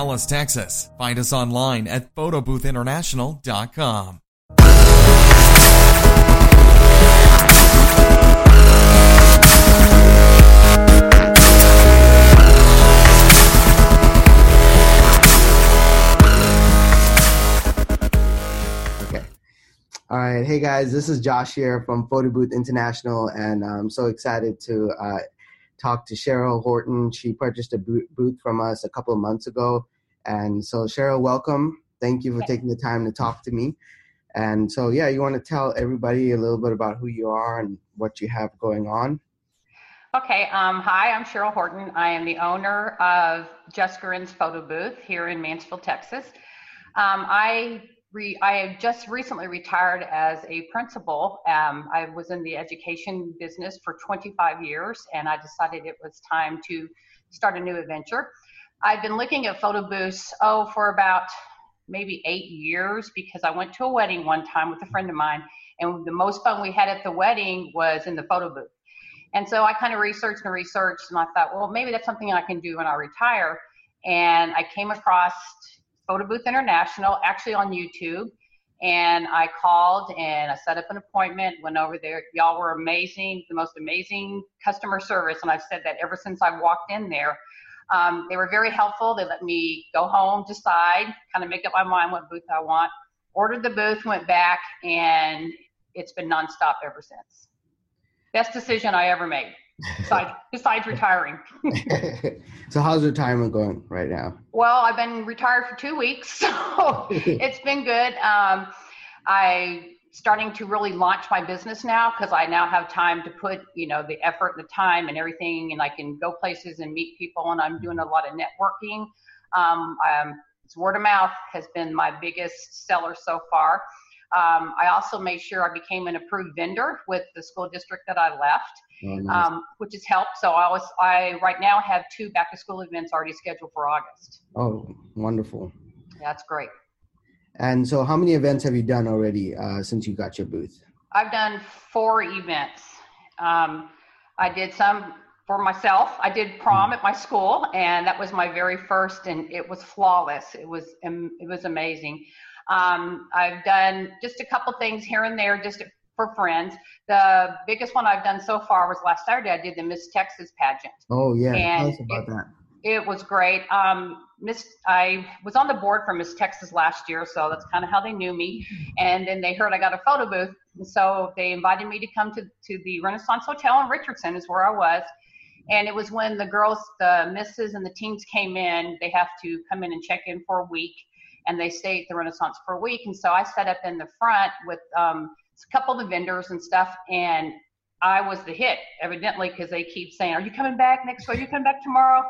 Dallas, Texas. Find us online at photoboothinternational.com. All right. Hey guys, this is Josh here from Photo Booth International, and I'm so excited to uh, talk to Cheryl Horton. She purchased a booth from us a couple of months ago. And so, Cheryl, welcome. Thank you for taking the time to talk to me. And so, yeah, you want to tell everybody a little bit about who you are and what you have going on? Okay. Um, hi, I'm Cheryl Horton. I am the owner of Just Grins Photo Booth here in Mansfield, Texas. Um, I re- I just recently retired as a principal. Um, I was in the education business for 25 years, and I decided it was time to start a new adventure. I've been looking at photo booths, oh, for about maybe eight years because I went to a wedding one time with a friend of mine, and the most fun we had at the wedding was in the photo booth. And so I kind of researched and researched, and I thought, well, maybe that's something I can do when I retire. And I came across Photo Booth International, actually on YouTube. And I called and I set up an appointment, went over there. Y'all were amazing, the most amazing customer service. And I've said that ever since I walked in there. Um, they were very helpful. They let me go home, decide, kind of make up my mind what booth I want. Ordered the booth, went back, and it's been nonstop ever since. Best decision I ever made besides, besides retiring. so how's retirement going right now? Well, I've been retired for two weeks, so it's been good. Um, I starting to really launch my business now because I now have time to put, you know, the effort and the time and everything, and I can go places and meet people, and I'm doing a lot of networking. Um, um, word of mouth has been my biggest seller so far. Um, I also made sure I became an approved vendor with the school district that I left, oh, nice. um, which has helped. So I was, I right now have two back to school events already scheduled for August. Oh, wonderful. That's great. And so, how many events have you done already uh, since you got your booth? I've done four events. Um, I did some for myself. I did prom mm. at my school, and that was my very first, and it was flawless. It was it was amazing. Um, I've done just a couple things here and there, just for friends. The biggest one I've done so far was last Saturday. I did the Miss Texas pageant. Oh yeah, and tell us about it, that. It was great. Um, Miss, I was on the board for Miss Texas last year, so that's kind of how they knew me. And then they heard I got a photo booth, and so they invited me to come to to the Renaissance Hotel in Richardson, is where I was. And it was when the girls, the misses and the teams came in. They have to come in and check in for a week and they stay at the Renaissance for a week. And so I set up in the front with um, a couple of the vendors and stuff, and I was the hit, evidently, because they keep saying, "Are you coming back next week? Are you coming back tomorrow?"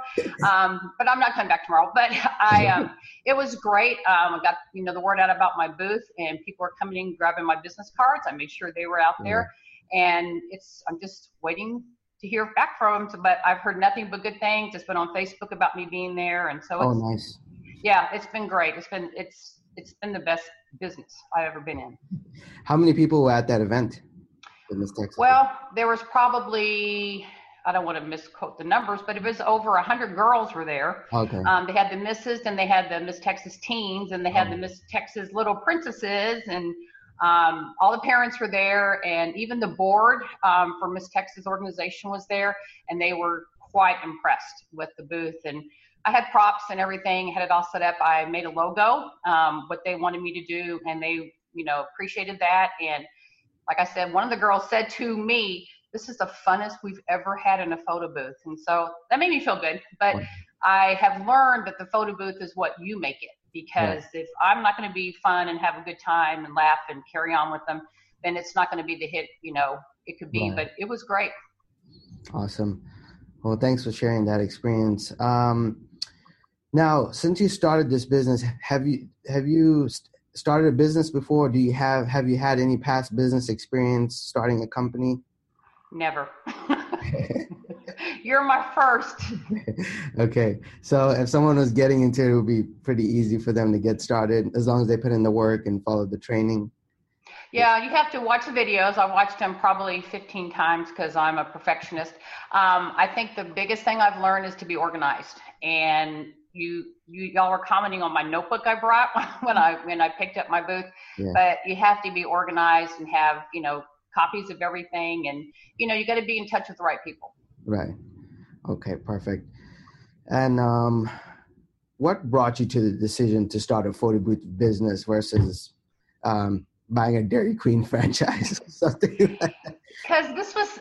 Um, but I'm not coming back tomorrow. But I, um, it was great. Um, I got you know the word out about my booth, and people are coming in grabbing my business cards. I made sure they were out there, and it's I'm just waiting to hear back from them. But I've heard nothing but good things. It's been on Facebook about me being there, and so oh, nice yeah, it's been great. It's been it's it's been the best business I've ever been in. How many people were at that event in Miss Texas? Well, there was probably I don't want to misquote the numbers, but it was over a hundred girls were there. Okay. Um, they had the misses, and they had the Miss Texas teens, and they had oh. the Miss Texas little princesses, and um, all the parents were there, and even the board um, for Miss Texas organization was there, and they were quite impressed with the booth and I had props and everything, had it all set up. I made a logo, um, what they wanted me to do, and they, you know, appreciated that. And like I said, one of the girls said to me, "This is the funnest we've ever had in a photo booth," and so that made me feel good. But I have learned that the photo booth is what you make it. Because if I'm not going to be fun and have a good time and laugh and carry on with them, then it's not going to be the hit. You know, it could be, right. but it was great. Awesome. Well, thanks for sharing that experience. Um, now, since you started this business, have you have you started a business before? Do you have have you had any past business experience starting a company? Never. You're my first. okay. So if someone was getting into it, it would be pretty easy for them to get started as long as they put in the work and follow the training. Yeah, you have to watch the videos. I watched them probably 15 times because I'm a perfectionist. Um, I think the biggest thing I've learned is to be organized. And you you y'all were commenting on my notebook I brought when I when I picked up my booth. Yeah. But you have to be organized and have you know copies of everything, and you know you got to be in touch with the right people. Right. Okay. Perfect. And um, what brought you to the decision to start a photo booth business versus um, buying a Dairy Queen franchise? Or something. Because this was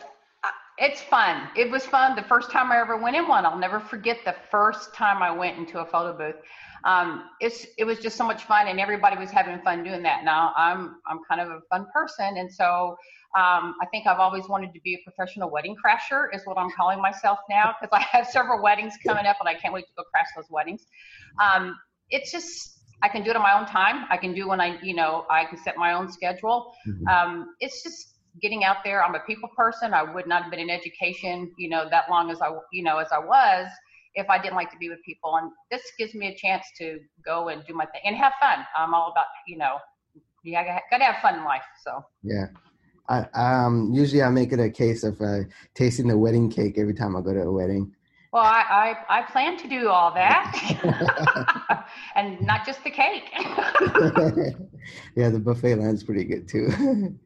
it's fun. It was fun the first time I ever went in one. I'll never forget the first time I went into a photo booth. Um, it's it was just so much fun, and everybody was having fun doing that. Now I'm I'm kind of a fun person, and so um, I think I've always wanted to be a professional wedding crasher, is what I'm calling myself now, because I have several weddings coming up, and I can't wait to go crash those weddings. Um, it's just I can do it on my own time. I can do when I you know I can set my own schedule. Mm-hmm. Um, it's just getting out there. I'm a people person. I would not have been in education, you know, that long as I, you know, as I was, if I didn't like to be with people. And this gives me a chance to go and do my thing and have fun. I'm all about, you know, you got to have fun in life. So yeah. I, um, usually I make it a case of uh, tasting the wedding cake every time I go to a wedding. Well, I, I, I plan to do all that, and not just the cake. yeah, the buffet line's pretty good too.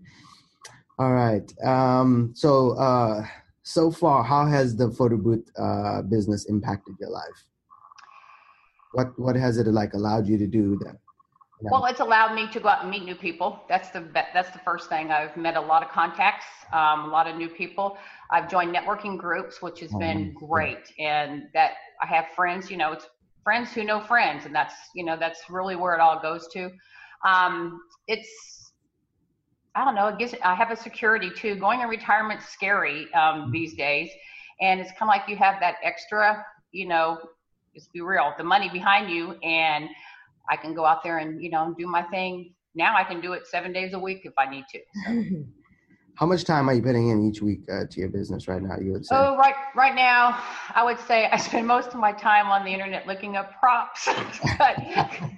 All right. Um, so, uh, so far, how has the photo booth uh, business impacted your life? What What has it like allowed you to do that? Well, it's allowed me to go out and meet new people. That's the that's the first thing. I've met a lot of contacts, um, a lot of new people. I've joined networking groups, which has oh, been great, and that I have friends. You know, it's friends who know friends, and that's you know that's really where it all goes to. Um, it's I don't know. It gives I have a security too. Going in retirement's scary um, mm-hmm. these days, and it's kind of like you have that extra, you know, let's be real, the money behind you, and I can go out there and you know do my thing. Now I can do it seven days a week if I need to. So. How much time are you putting in each week uh, to your business right now? You would say. Oh, right, right now, I would say I spend most of my time on the internet looking up props, but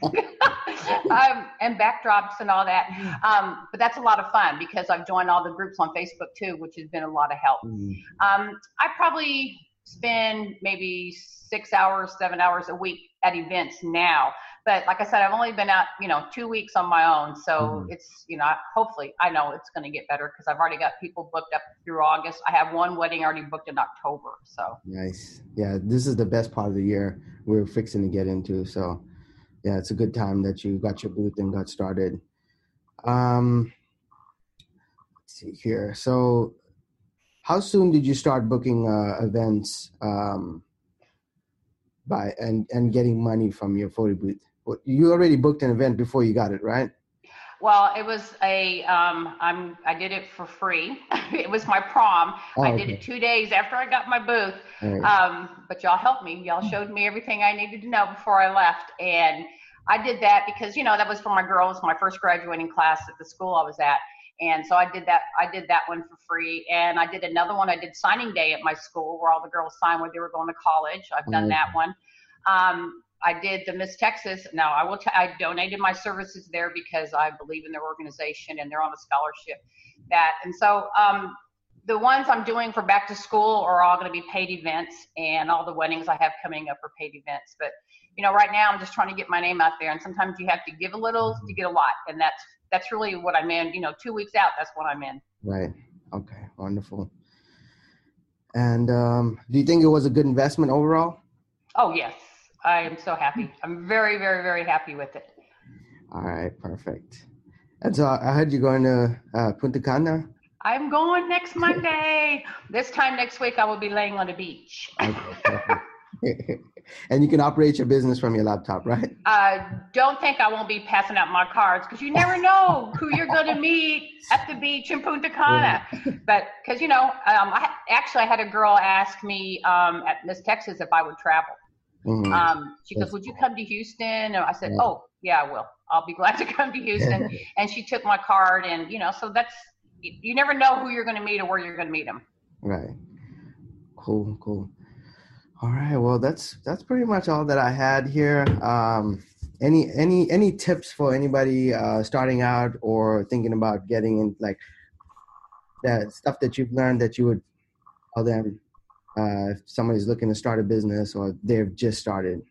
um, and backdrops and all that. Um, but that's a lot of fun because I've joined all the groups on Facebook too, which has been a lot of help. Mm. Um, I probably spend maybe six hours, seven hours a week at events now but like I said, I've only been out, you know, two weeks on my own. So mm-hmm. it's, you know, hopefully I know it's going to get better because I've already got people booked up through August. I have one wedding already booked in October. So nice. Yeah. This is the best part of the year we're fixing to get into. So yeah, it's a good time that you got your booth and got started. Um, let's see here. So how soon did you start booking uh, events um, by and, and getting money from your photo booth? you already booked an event before you got it, right? Well, it was a um, I'm I did it for free. it was my prom. Oh, I did it two days after I got my booth. Right. Um, but y'all helped me. Y'all showed me everything I needed to know before I left, and I did that because you know that was for my girls, my first graduating class at the school I was at. And so I did that. I did that one for free, and I did another one. I did signing day at my school where all the girls signed when they were going to college. I've done mm-hmm. that one. Um, I did the Miss Texas. Now I will. T- I donated my services there because I believe in their organization and they're on a scholarship. That and so um, the ones I'm doing for back to school are all going to be paid events, and all the weddings I have coming up are paid events. But you know, right now I'm just trying to get my name out there, and sometimes you have to give a little to get a lot, and that's that's really what I'm in. You know, two weeks out, that's what I'm in. Right. Okay. Wonderful. And um, do you think it was a good investment overall? Oh yes, I am so happy. I'm very, very, very happy with it. All right, perfect. And so I heard you're going to uh, Punta Cana. I'm going next Monday. this time next week, I will be laying on the beach. Okay, and you can operate your business from your laptop, right? I don't think I won't be passing out my cards because you never know who you're going to meet at the beach in Punta Cana. Yeah. But because you know, um, I actually I had a girl ask me um, at Miss Texas if I would travel. Mm-hmm. Um, she goes, "Would you come to Houston?" And I said, yeah. "Oh, yeah, I will. I'll be glad to come to Houston." and she took my card, and you know, so that's you never know who you're going to meet or where you're going to meet them. Right. Cool. Cool. All right. Well, that's that's pretty much all that I had here. Um, any any any tips for anybody uh, starting out or thinking about getting in like that stuff that you've learned that you would tell them uh, if somebody's looking to start a business or they've just started?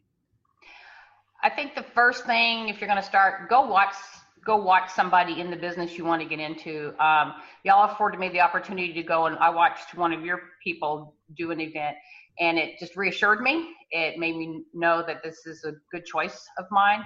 I think the first thing, if you're going to start, go watch go watch somebody in the business you want to get into. Um, y'all afforded me the opportunity to go and I watched one of your people do an event and it just reassured me. It made me know that this is a good choice of mine.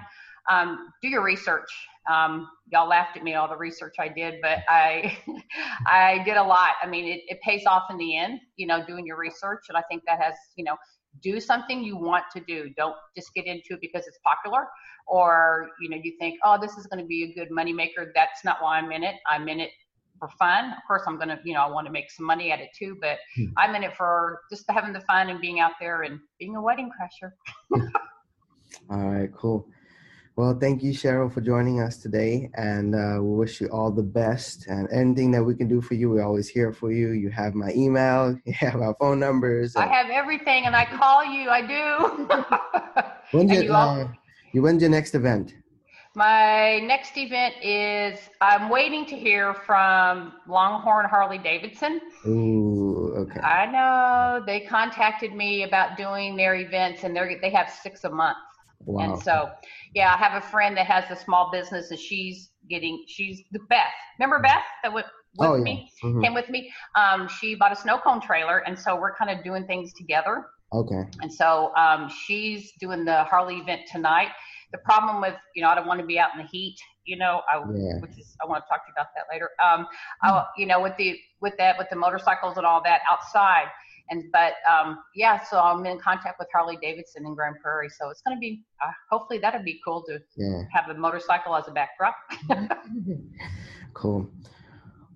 Um, do your research. Um, y'all laughed at me all the research I did, but I I did a lot. I mean, it, it pays off in the end, you know, doing your research, and I think that has, you know, do something you want to do. Don't just get into it because it's popular, or you know, you think, oh, this is going to be a good money maker. That's not why I'm in it. I'm in it for fun. Of course, I'm going to, you know, I want to make some money at it too, but hmm. I'm in it for just having the fun and being out there and being a wedding crasher. All right, cool. Well, thank you, Cheryl, for joining us today, and uh, we wish you all the best. And anything that we can do for you, we're always here for you. You have my email, you have our phone numbers. I have everything, and I call you. I do. when's, your, you, all- uh, you, when's your next event? My next event is I'm waiting to hear from Longhorn Harley Davidson. Ooh, okay. I know they contacted me about doing their events, and they they have six a month. Wow. And so, yeah, I have a friend that has a small business, and she's getting she's the Beth. Remember Beth that went with oh, yeah. me mm-hmm. came with me. Um, she bought a snow cone trailer, and so we're kind of doing things together. Okay. And so um, she's doing the Harley event tonight the problem with you know I don't want to be out in the heat you know I, yeah. which is I want to talk to you about that later um I, you know with the with that with the motorcycles and all that outside and but um yeah so I'm in contact with Harley Davidson in Grand Prairie so it's going to be uh, hopefully that'll be cool to yeah. have a motorcycle as a backdrop cool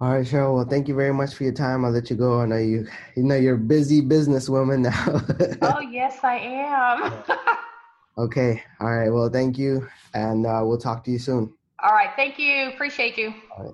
all right, Cheryl. Well, thank you very much for your time. I'll let you go. I know you, you know, you're a busy businesswoman now. oh yes, I am. Okay. All right. Well, thank you. And uh, we'll talk to you soon. All right. Thank you. Appreciate you. All right.